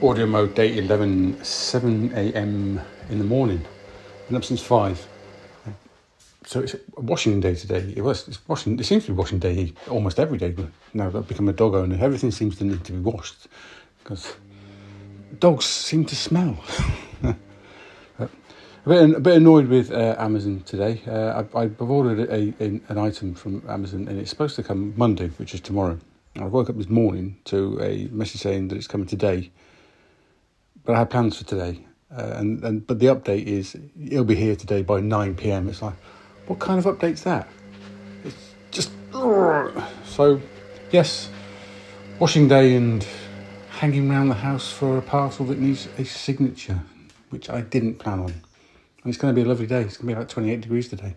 AudioMo date 11 7 a.m in the morning. Been up since 5 so it's washing day today. It was it's washing it seems to be washing day almost every day but now that i've become a dog owner everything seems to need to be washed because dogs seem to smell. A, bit, a bit annoyed with uh, amazon today. Uh, I, i've ordered a, a, an item from amazon and it's supposed to come monday which is tomorrow. I woke up this morning to a message saying that it's coming today, but I had plans for today. Uh, and, and but the update is it'll be here today by 9 p.m. It's like, what kind of update's that? It's just so yes, washing day and hanging around the house for a parcel that needs a signature, which I didn't plan on. And it's going to be a lovely day. It's going to be like 28 degrees today.